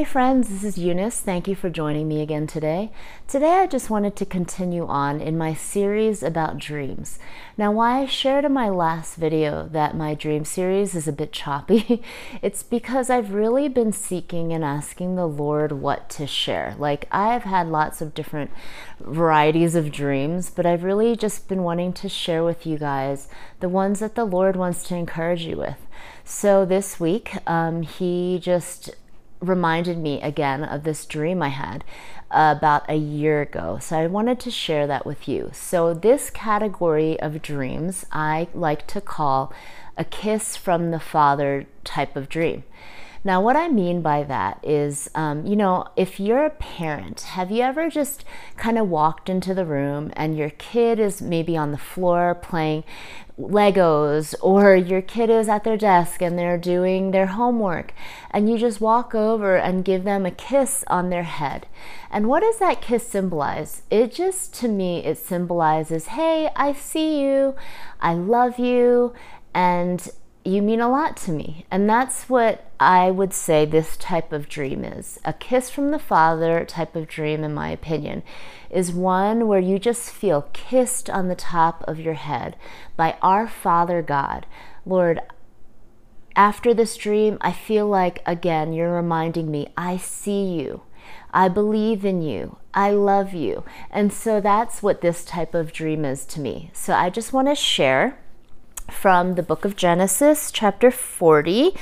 Hey friends, this is Eunice. Thank you for joining me again today. Today I just wanted to continue on in my series about dreams. Now, why I shared in my last video that my dream series is a bit choppy, it's because I've really been seeking and asking the Lord what to share. Like, I have had lots of different varieties of dreams, but I've really just been wanting to share with you guys the ones that the Lord wants to encourage you with. So this week, um, He just reminded me again of this dream I had about a year ago. So I wanted to share that with you. So, this category of dreams I like to call a kiss from the Father type of dream. Now, what I mean by that is, um, you know, if you're a parent, have you ever just kind of walked into the room and your kid is maybe on the floor playing Legos, or your kid is at their desk and they're doing their homework, and you just walk over and give them a kiss on their head? And what does that kiss symbolize? It just, to me, it symbolizes, hey, I see you, I love you, and you mean a lot to me. And that's what I would say this type of dream is. A kiss from the Father type of dream, in my opinion, is one where you just feel kissed on the top of your head by our Father God. Lord, after this dream, I feel like, again, you're reminding me, I see you. I believe in you. I love you. And so that's what this type of dream is to me. So I just want to share from the book of Genesis, chapter 40.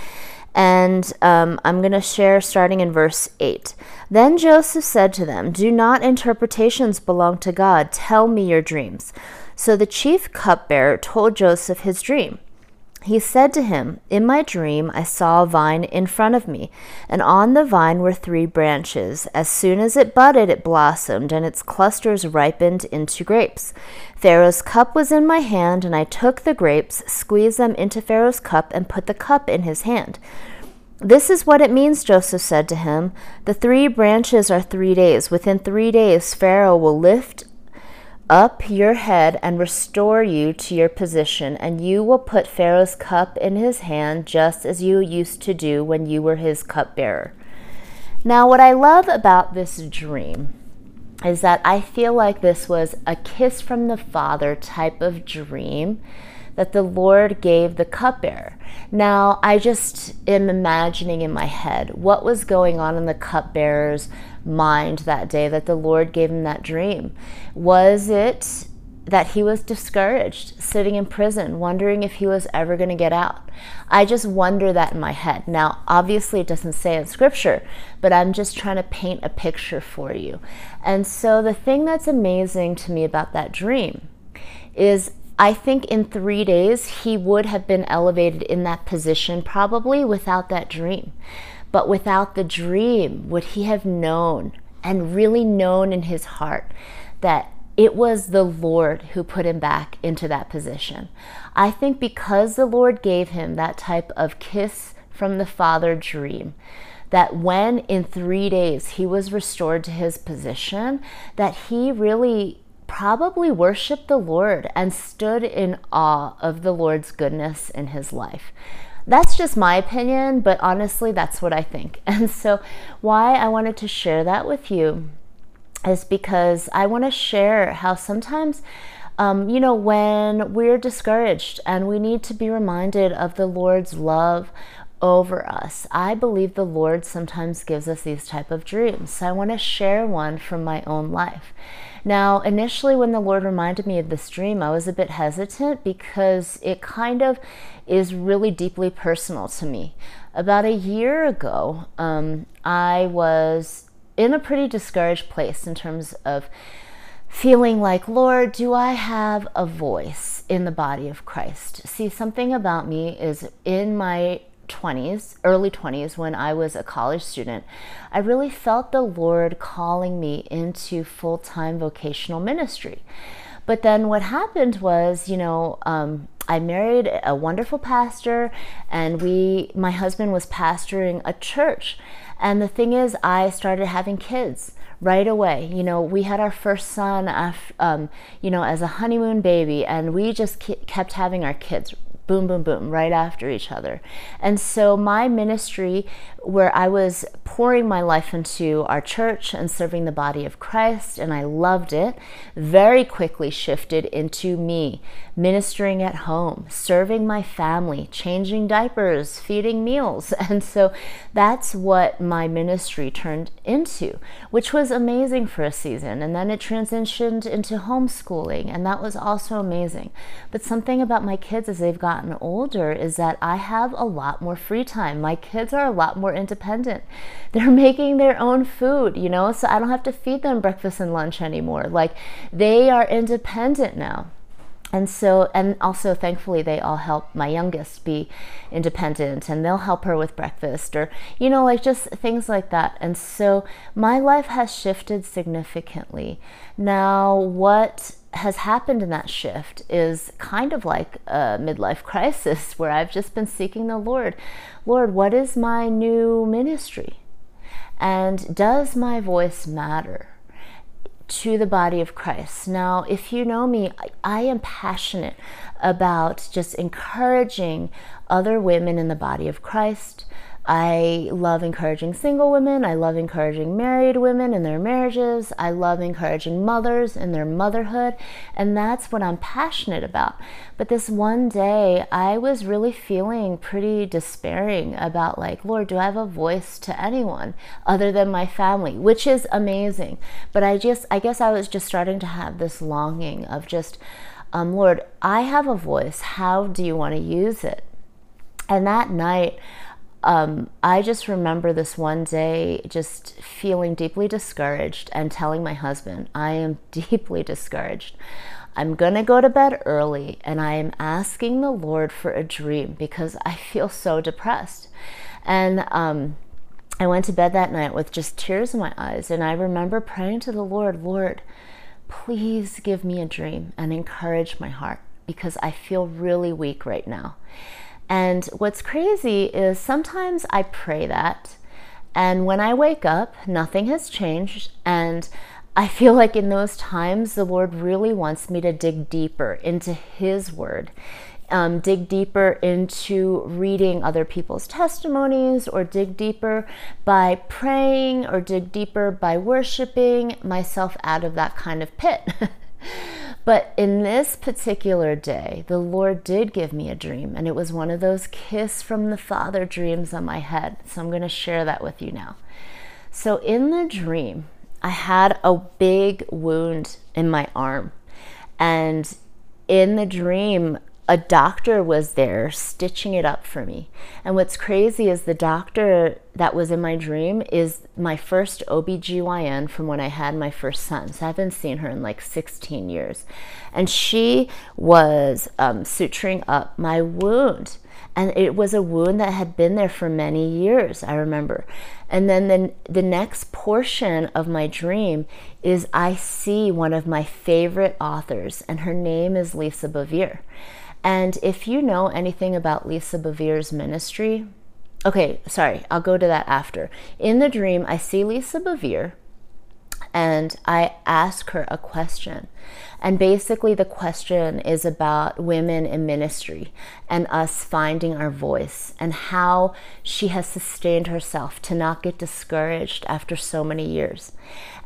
And um, I'm going to share starting in verse 8. Then Joseph said to them, Do not interpretations belong to God? Tell me your dreams. So the chief cupbearer told Joseph his dream. He said to him, In my dream I saw a vine in front of me, and on the vine were three branches. As soon as it budded, it blossomed, and its clusters ripened into grapes. Pharaoh's cup was in my hand, and I took the grapes, squeezed them into Pharaoh's cup, and put the cup in his hand. This is what it means, Joseph said to him. The three branches are three days. Within three days, Pharaoh will lift up your head and restore you to your position, and you will put Pharaoh's cup in his hand just as you used to do when you were his cupbearer. Now, what I love about this dream is that I feel like this was a kiss from the Father type of dream that the Lord gave the cupbearer. Now, I just am imagining in my head what was going on in the cupbearer's mind that day that the Lord gave him that dream. Was it that he was discouraged, sitting in prison, wondering if he was ever going to get out. I just wonder that in my head. Now, obviously, it doesn't say in scripture, but I'm just trying to paint a picture for you. And so, the thing that's amazing to me about that dream is I think in three days he would have been elevated in that position, probably without that dream. But without the dream, would he have known and really known in his heart that it was the Lord who put him back into that position? I think because the Lord gave him that type of kiss from the Father dream, that when in three days he was restored to his position, that he really probably worshiped the Lord and stood in awe of the Lord's goodness in his life. That's just my opinion, but honestly, that's what I think. And so, why I wanted to share that with you is because I want to share how sometimes. Um, you know, when we're discouraged and we need to be reminded of the Lord's love over us. I believe the Lord sometimes gives us these type of dreams. So I want to share one from my own life. Now, initially, when the Lord reminded me of this dream, I was a bit hesitant because it kind of is really deeply personal to me. About a year ago, um, I was in a pretty discouraged place in terms of feeling like, Lord, do I have a voice in the body of Christ? See, something about me is in my 20s, early 20s, when I was a college student, I really felt the Lord calling me into full time vocational ministry. But then what happened was, you know, um, I married a wonderful pastor, and we, my husband was pastoring a church. And the thing is, I started having kids right away. You know, we had our first son, um, you know, as a honeymoon baby, and we just kept having our kids boom, boom, boom, right after each other. And so my ministry, where I was pouring my life into our church and serving the body of Christ, and I loved it, very quickly shifted into me ministering at home, serving my family, changing diapers, feeding meals. And so that's what my ministry turned into, which was amazing for a season. And then it transitioned into homeschooling, and that was also amazing. But something about my kids as they've gotten older is that I have a lot more free time. My kids are a lot more independent. They're making their own food, you know, so I don't have to feed them breakfast and lunch anymore. Like they are independent now and so and also thankfully they all help my youngest be independent and they'll help her with breakfast or you know like just things like that and so my life has shifted significantly now what has happened in that shift is kind of like a midlife crisis where i've just been seeking the lord lord what is my new ministry and does my voice matter to the body of Christ. Now, if you know me, I, am passionate about just encouraging other women in the body of Christ I love encouraging single women. I love encouraging married women in their marriages. I love encouraging mothers in their motherhood. And that's what I'm passionate about. But this one day, I was really feeling pretty despairing about, like, Lord, do I have a voice to anyone other than my family? Which is amazing. But I just, I guess I was just starting to have this longing of just, um, Lord, I have a voice. How do you want to use it? And that night, um, I just remember this one day just feeling deeply discouraged and telling my husband, I am deeply discouraged. I'm going to go to bed early and I am asking the Lord for a dream because I feel so depressed. And um, I went to bed that night with just tears in my eyes. And I remember praying to the Lord, Lord, please give me a dream and encourage my heart because I feel really weak right now. And what's crazy is sometimes I pray that, and when I wake up, nothing has changed. And I feel like in those times, the Lord really wants me to dig deeper into His Word, um, dig deeper into reading other people's testimonies, or dig deeper by praying, or dig deeper by worshiping myself out of that kind of pit. But in this particular day, the Lord did give me a dream, and it was one of those kiss from the Father dreams on my head. So I'm going to share that with you now. So in the dream, I had a big wound in my arm. And in the dream, a doctor was there stitching it up for me. And what's crazy is the doctor that was in my dream is my first OBGYN from when I had my first son. So I haven't seen her in like 16 years. And she was um, suturing up my wound. And it was a wound that had been there for many years, I remember. And then the, the next portion of my dream is I see one of my favorite authors, and her name is Lisa Bevere. And if you know anything about Lisa Bevere's ministry, okay, sorry, I'll go to that after. In the dream, I see Lisa Bevere and I ask her a question. And basically, the question is about women in ministry and us finding our voice and how she has sustained herself to not get discouraged after so many years.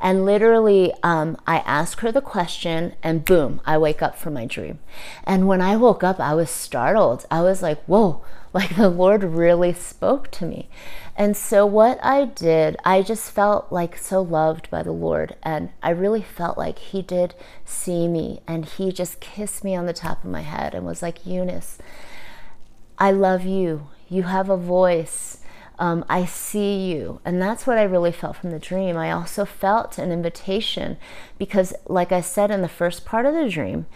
And literally, um, I ask her the question, and boom, I wake up from my dream. And when I woke up, I was startled. I was like, whoa, like the Lord really spoke to me. And so, what I did, I just felt like so loved by the Lord. And I really felt like He did see me and He just kissed me on the top of my head and was like, Eunice, I love you. You have a voice. Um, I see you. And that's what I really felt from the dream. I also felt an invitation because, like I said in the first part of the dream,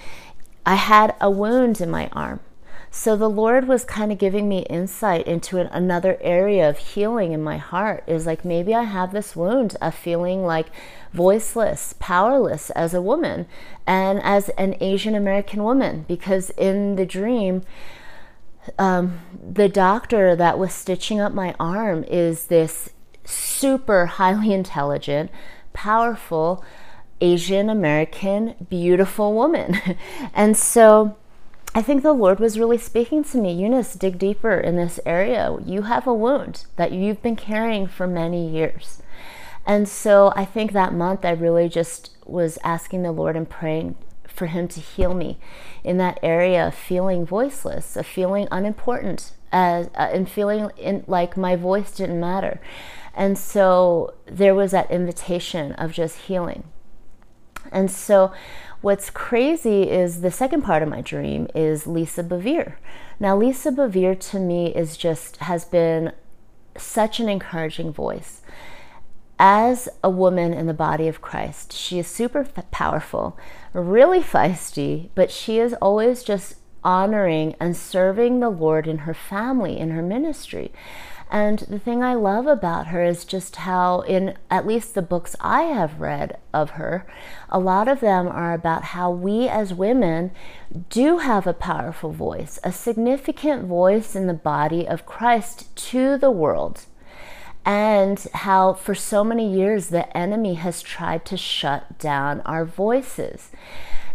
I had a wound in my arm. So the Lord was kind of giving me insight into an, another area of healing in my heart. Is like maybe I have this wound of feeling like voiceless, powerless as a woman and as an Asian American woman. Because in the dream, um, the doctor that was stitching up my arm is this super highly intelligent, powerful Asian American, beautiful woman. and so I think the Lord was really speaking to me Eunice, dig deeper in this area. You have a wound that you've been carrying for many years. And so I think that month I really just was asking the Lord and praying for Him to heal me in that area of feeling voiceless, of feeling unimportant, as, uh, and feeling in, like my voice didn't matter. And so there was that invitation of just healing. And so What's crazy is the second part of my dream is Lisa Bevere. Now, Lisa Bevere to me is just has been such an encouraging voice. As a woman in the body of Christ, she is super powerful, really feisty, but she is always just honoring and serving the Lord in her family, in her ministry. And the thing I love about her is just how, in at least the books I have read of her, a lot of them are about how we as women do have a powerful voice, a significant voice in the body of Christ to the world. And how, for so many years, the enemy has tried to shut down our voices.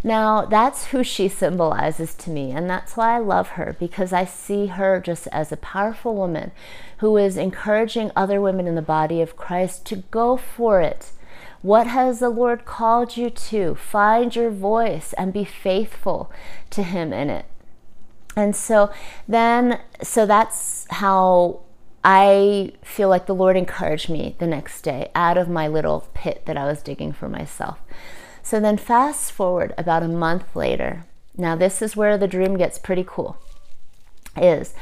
Now, that's who she symbolizes to me, and that's why I love her because I see her just as a powerful woman who is encouraging other women in the body of Christ to go for it. What has the Lord called you to? Find your voice and be faithful to Him in it. And so then, so that's how I feel like the Lord encouraged me the next day out of my little pit that I was digging for myself. So then, fast forward about a month later. Now, this is where the dream gets pretty cool. Is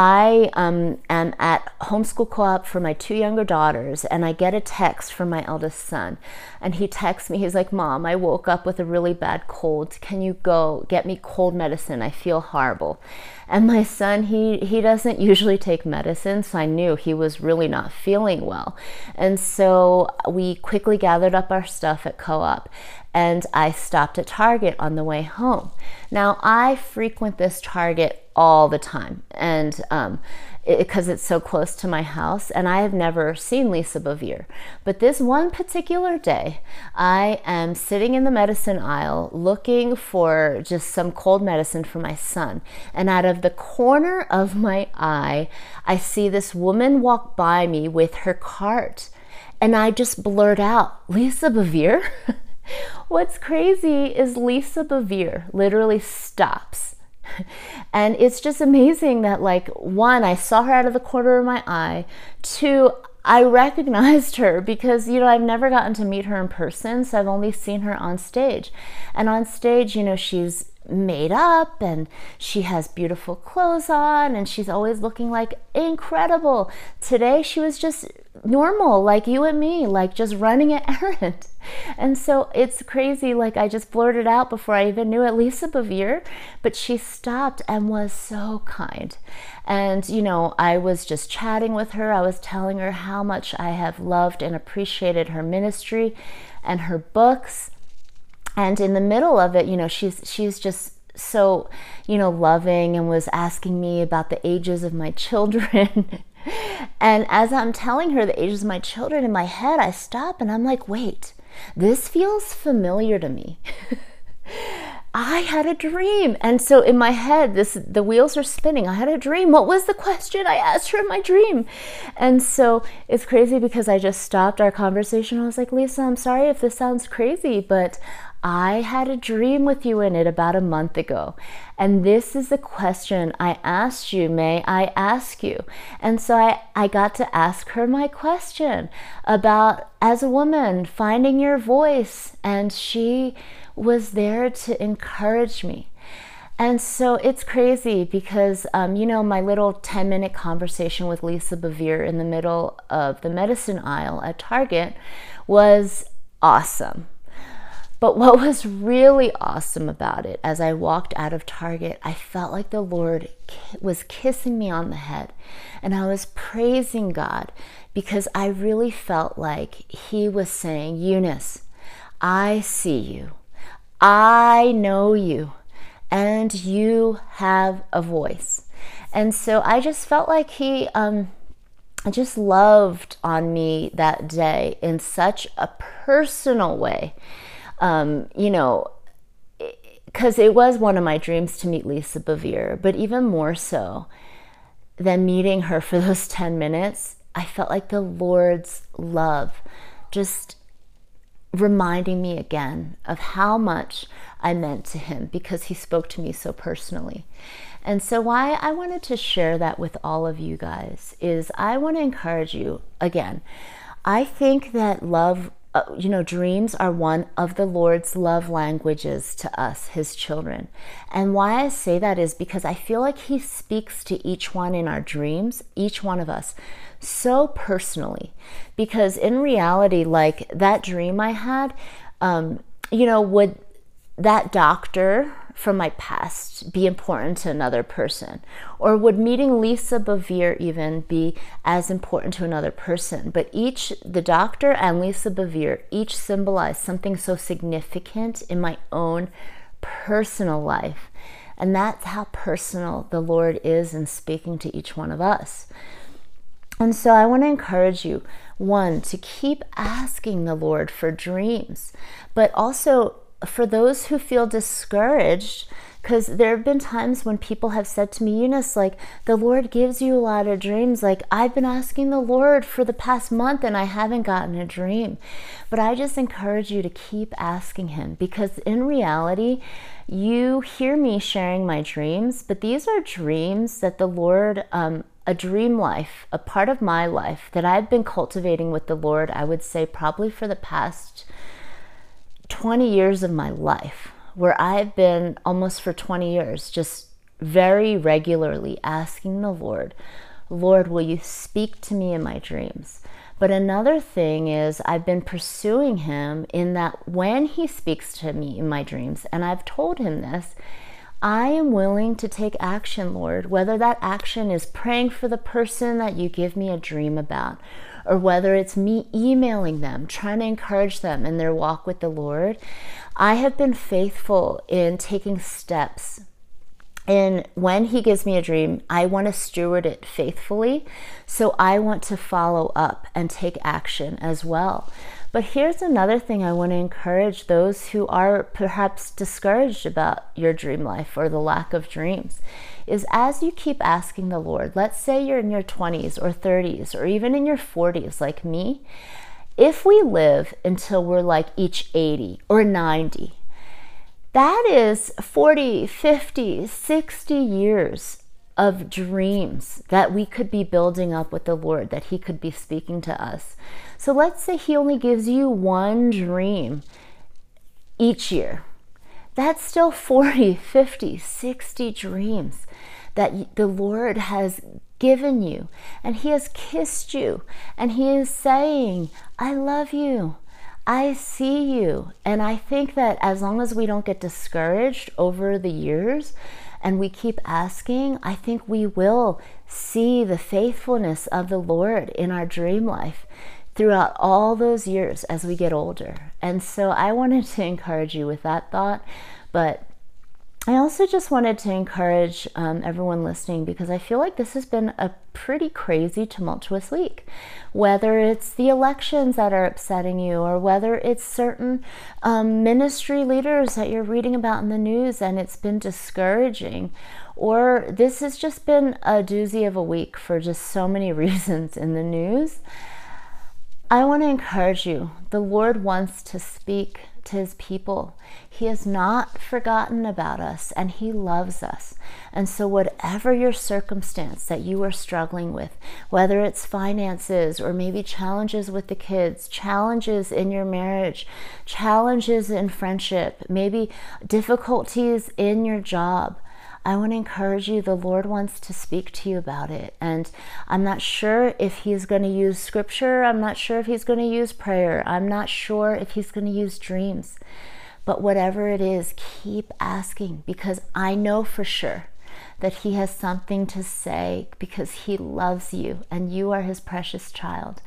I um, am at homeschool co-op for my two younger daughters, and I get a text from my eldest son, and he texts me. He's like, "Mom, I woke up with a really bad cold. Can you go get me cold medicine? I feel horrible." And my son, he he doesn't usually take medicine, so I knew he was really not feeling well. And so we quickly gathered up our stuff at co-op and I stopped at Target on the way home. Now, I frequent this Target all the time, and um, because it, it's so close to my house, and I have never seen Lisa Bevere. But this one particular day, I am sitting in the medicine aisle looking for just some cold medicine for my son, and out of the corner of my eye, I see this woman walk by me with her cart. And I just blurt out, Lisa Bevere? What's crazy is Lisa Bevere literally stops. And it's just amazing that, like, one, I saw her out of the corner of my eye. Two, I recognized her because, you know, I've never gotten to meet her in person, so I've only seen her on stage. And on stage, you know, she's made up and she has beautiful clothes on and she's always looking like incredible. Today she was just normal, like you and me, like just running an errand. And so it's crazy. Like I just blurted out before I even knew it, Lisa Bevere, but she stopped and was so kind. And, you know, I was just chatting with her. I was telling her how much I have loved and appreciated her ministry and her books and in the middle of it you know she's she's just so you know loving and was asking me about the ages of my children and as i'm telling her the ages of my children in my head i stop and i'm like wait this feels familiar to me I had a dream. And so in my head, this the wheels are spinning. I had a dream. What was the question I asked her in my dream? And so it's crazy because I just stopped our conversation. I was like, Lisa, I'm sorry if this sounds crazy, but I had a dream with you in it about a month ago. And this is the question I asked you. May I ask you? And so I, I got to ask her my question about, as a woman, finding your voice. And she was there to encourage me. And so it's crazy because, um, you know, my little 10 minute conversation with Lisa Bevere in the middle of the medicine aisle at Target was awesome But what was really awesome about it, as I walked out of Target, I felt like the Lord was kissing me on the head. And I was praising God because I really felt like He was saying, Eunice, I see you. I know you. And you have a voice. And so I just felt like He, um, just loved on me that day in such a personal way um, you know, because it was one of my dreams to meet Lisa Bevere, but even more so than meeting her for those 10 minutes, I felt like the Lord's love just reminding me again of how much I meant to him because he spoke to me so personally. And so, why I wanted to share that with all of you guys is I want to encourage you again. I think that love uh, you know, dreams are one of the Lord's love languages to us, his children. And why I say that is because I feel like he speaks to each one in our dreams, each one of us, so personally. Because in reality, like that dream I had, um, you know, would that doctor from my past be important to another person? Or would meeting Lisa Bevere even be as important to another person? But each, the doctor and Lisa Bevere, each symbolize something so significant in my own personal life. And that's how personal the Lord is in speaking to each one of us. And so I want to encourage you one, to keep asking the Lord for dreams, but also for those who feel discouraged, because there have been times when people have said to me, Eunice, like, the Lord gives you a lot of dreams. Like, I've been asking the Lord for the past month and I haven't gotten a dream. But I just encourage you to keep asking Him because in reality, you hear me sharing my dreams, but these are dreams that the Lord, um, a dream life, a part of my life that I've been cultivating with the Lord, I would say probably for the past 20 years of my life where I've been almost for 20 years just very regularly asking the Lord, Lord, will you speak to me in my dreams? But another thing is, I've been pursuing him in that when he speaks to me in my dreams, and I've told him this, I am willing to take action, Lord, whether that action is praying for the person that you give me a dream about, or whether it's me emailing them, trying to encourage them in their walk with the Lord, I have been faithful in taking steps. And when He gives me a dream, I want to steward it faithfully. So I want to follow up and take action as well. But here's another thing I want to encourage those who are perhaps discouraged about your dream life or the lack of dreams is as you keep asking the Lord, let's say you're in your 20s or 30s or even in your 40s, like me, if we live until we're like each 80 or 90, that is 40, 50, 60 years of dreams that we could be building up with the Lord, that He could be speaking to us. So let's say He only gives you one dream each year. That's still 40, 50, 60 dreams that the Lord has given you and He has kissed you and He is saying, I love you. I see you. And I think that as long as we don't get discouraged over the years and we keep asking, I think we will see the faithfulness of the Lord in our dream life throughout all those years as we get older. And so I wanted to encourage you with that thought. But I also just wanted to encourage um, everyone listening because I feel like this has been a pretty crazy, tumultuous week. Whether it's the elections that are upsetting you, or whether it's certain um, ministry leaders that you're reading about in the news and it's been discouraging, or this has just been a doozy of a week for just so many reasons in the news. I want to encourage you. The Lord wants to speak his people. He has not forgotten about us and he loves us. And so, whatever your circumstance that you are struggling with, whether it's finances or maybe challenges with the kids, challenges in your marriage, challenges in friendship, maybe difficulties in your job, I want to encourage you, the Lord wants to speak to you about it. And I'm not sure if He's going to use scripture. I'm not sure if He's going to use prayer. I'm not sure if He's going to use dreams. But whatever it is, keep asking because I know for sure that He has something to say because He loves you and you are His precious child.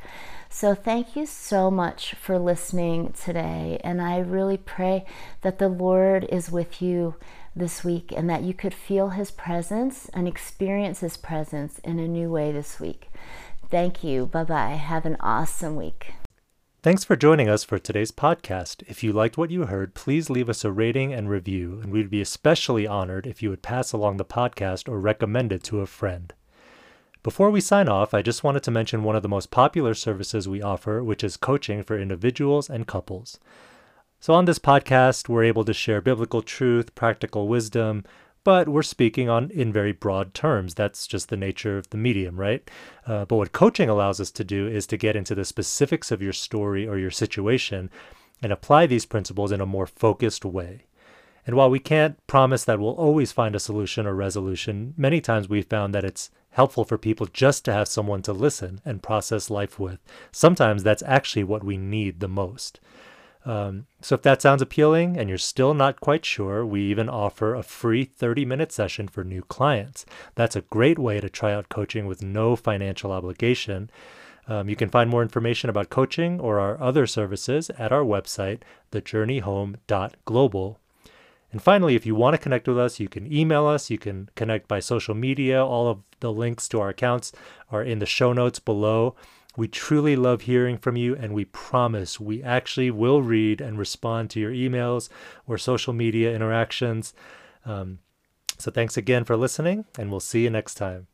So, thank you so much for listening today. And I really pray that the Lord is with you this week and that you could feel His presence and experience His presence in a new way this week. Thank you. Bye bye. Have an awesome week. Thanks for joining us for today's podcast. If you liked what you heard, please leave us a rating and review, and we'd be especially honored if you would pass along the podcast or recommend it to a friend. Before we sign off, I just wanted to mention one of the most popular services we offer, which is coaching for individuals and couples. So, on this podcast, we're able to share biblical truth, practical wisdom, but we're speaking on in very broad terms. That's just the nature of the medium, right? Uh, but what coaching allows us to do is to get into the specifics of your story or your situation and apply these principles in a more focused way. And while we can't promise that we'll always find a solution or resolution, many times we've found that it's helpful for people just to have someone to listen and process life with. Sometimes that's actually what we need the most. Um, so if that sounds appealing and you're still not quite sure, we even offer a free 30 minute session for new clients. That's a great way to try out coaching with no financial obligation. Um, you can find more information about coaching or our other services at our website, thejourneyhome.global. And finally, if you want to connect with us, you can email us, you can connect by social media. All of the links to our accounts are in the show notes below. We truly love hearing from you, and we promise we actually will read and respond to your emails or social media interactions. Um, so, thanks again for listening, and we'll see you next time.